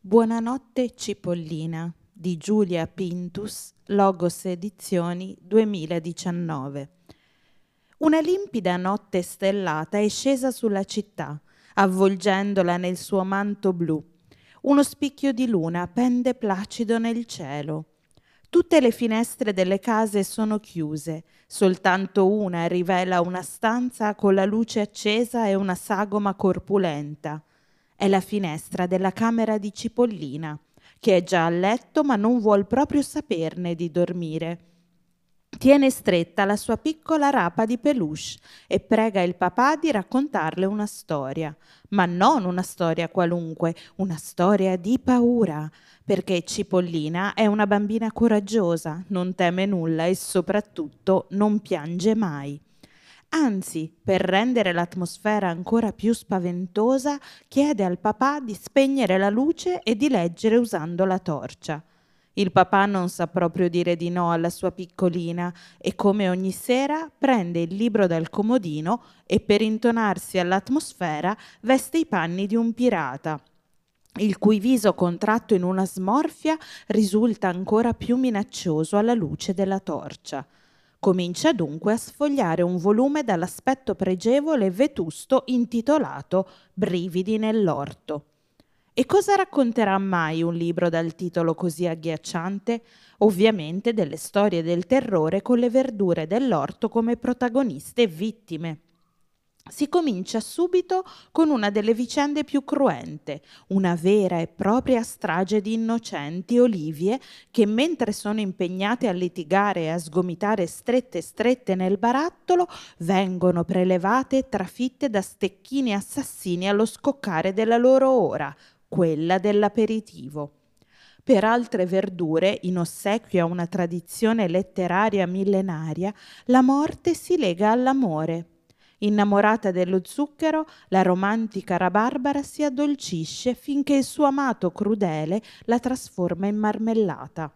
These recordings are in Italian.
Buonanotte Cipollina di Giulia Pintus, Logos Edizioni 2019. Una limpida notte stellata è scesa sulla città, avvolgendola nel suo manto blu. Uno spicchio di luna pende placido nel cielo. Tutte le finestre delle case sono chiuse, soltanto una rivela una stanza con la luce accesa e una sagoma corpulenta. È la finestra della camera di Cipollina, che è già a letto ma non vuol proprio saperne di dormire. Tiene stretta la sua piccola rapa di peluche e prega il papà di raccontarle una storia, ma non una storia qualunque, una storia di paura, perché Cipollina è una bambina coraggiosa, non teme nulla e soprattutto non piange mai. Anzi, per rendere l'atmosfera ancora più spaventosa, chiede al papà di spegnere la luce e di leggere usando la torcia. Il papà non sa proprio dire di no alla sua piccolina e come ogni sera prende il libro dal comodino e per intonarsi all'atmosfera veste i panni di un pirata il cui viso contratto in una smorfia risulta ancora più minaccioso alla luce della torcia. Comincia dunque a sfogliare un volume dall'aspetto pregevole e vetusto intitolato Brividi nell'orto. E cosa racconterà mai un libro dal titolo così agghiacciante? Ovviamente delle storie del terrore con le verdure dell'orto come protagoniste e vittime. Si comincia subito con una delle vicende più cruente, una vera e propria strage di innocenti olivie che mentre sono impegnate a litigare e a sgomitare strette strette nel barattolo, vengono prelevate e trafitte da stecchini assassini allo scoccare della loro ora, quella dell'aperitivo. Per altre verdure, in ossequio a una tradizione letteraria millenaria, la morte si lega all'amore. Innamorata dello zucchero, la romantica rabarbara si addolcisce finché il suo amato crudele la trasforma in marmellata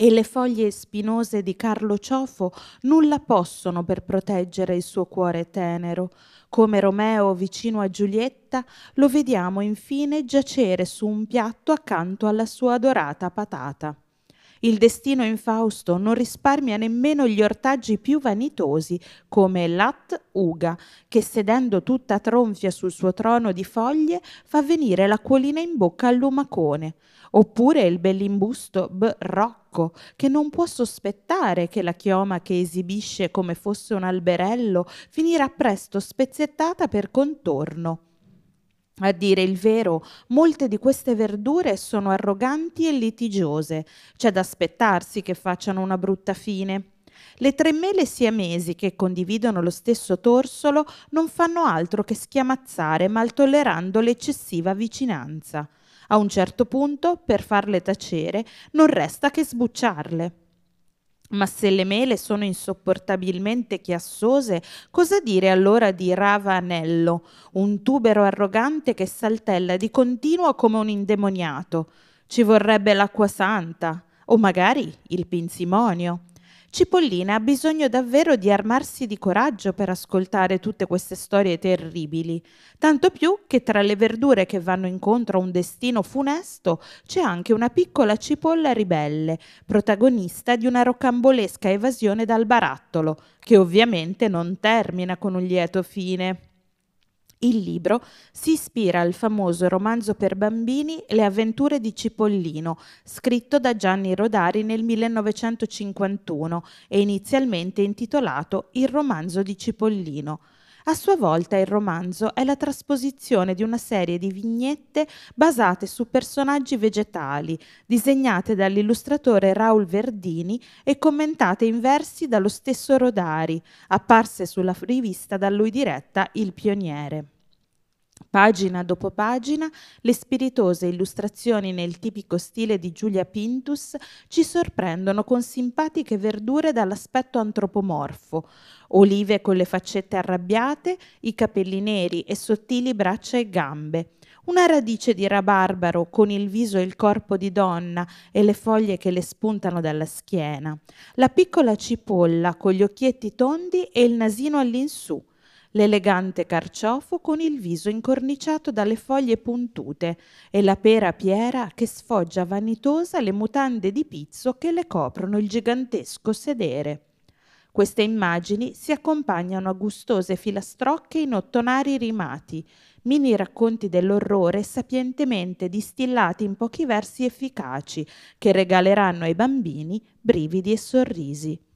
e le foglie spinose di Carlo Ciofo nulla possono per proteggere il suo cuore tenero. Come Romeo vicino a Giulietta, lo vediamo infine giacere su un piatto accanto alla sua adorata patata. Il destino infausto non risparmia nemmeno gli ortaggi più vanitosi, come Lat Uga, che sedendo tutta tronfia sul suo trono di foglie fa venire l'acquolina in bocca al lumacone oppure il bellimbusto B. Rocco, che non può sospettare che la chioma che esibisce come fosse un alberello finirà presto spezzettata per contorno. A dire il vero, molte di queste verdure sono arroganti e litigiose. C'è da aspettarsi che facciano una brutta fine. Le tre mele siamesi che condividono lo stesso torsolo non fanno altro che schiamazzare, mal tollerando l'eccessiva vicinanza. A un certo punto, per farle tacere, non resta che sbucciarle. Ma se le mele sono insopportabilmente chiassose, cosa dire allora di ravanello, un tubero arrogante che saltella di continuo come un indemoniato? Ci vorrebbe l'acqua santa, o magari il pinsimonio. Cipollina ha bisogno davvero di armarsi di coraggio per ascoltare tutte queste storie terribili, tanto più che tra le verdure che vanno incontro a un destino funesto c'è anche una piccola cipolla ribelle, protagonista di una rocambolesca evasione dal barattolo, che ovviamente non termina con un lieto fine. Il libro si ispira al famoso romanzo per bambini Le avventure di Cipollino, scritto da Gianni Rodari nel 1951 e inizialmente intitolato Il romanzo di Cipollino. A sua volta il romanzo è la trasposizione di una serie di vignette basate su personaggi vegetali, disegnate dall'illustratore Raul Verdini e commentate in versi dallo stesso Rodari, apparse sulla rivista da lui diretta Il Pioniere. Pagina dopo pagina, le spiritose illustrazioni nel tipico stile di Giulia Pintus ci sorprendono con simpatiche verdure dall'aspetto antropomorfo, olive con le faccette arrabbiate, i capelli neri e sottili braccia e gambe, una radice di rabarbaro con il viso e il corpo di donna e le foglie che le spuntano dalla schiena, la piccola cipolla con gli occhietti tondi e il nasino all'insù, l'elegante carciofo con il viso incorniciato dalle foglie puntute e la pera piera che sfoggia vanitosa le mutande di pizzo che le coprono il gigantesco sedere. Queste immagini si accompagnano a gustose filastrocche in ottonari rimati, mini racconti dell'orrore sapientemente distillati in pochi versi efficaci che regaleranno ai bambini brividi e sorrisi.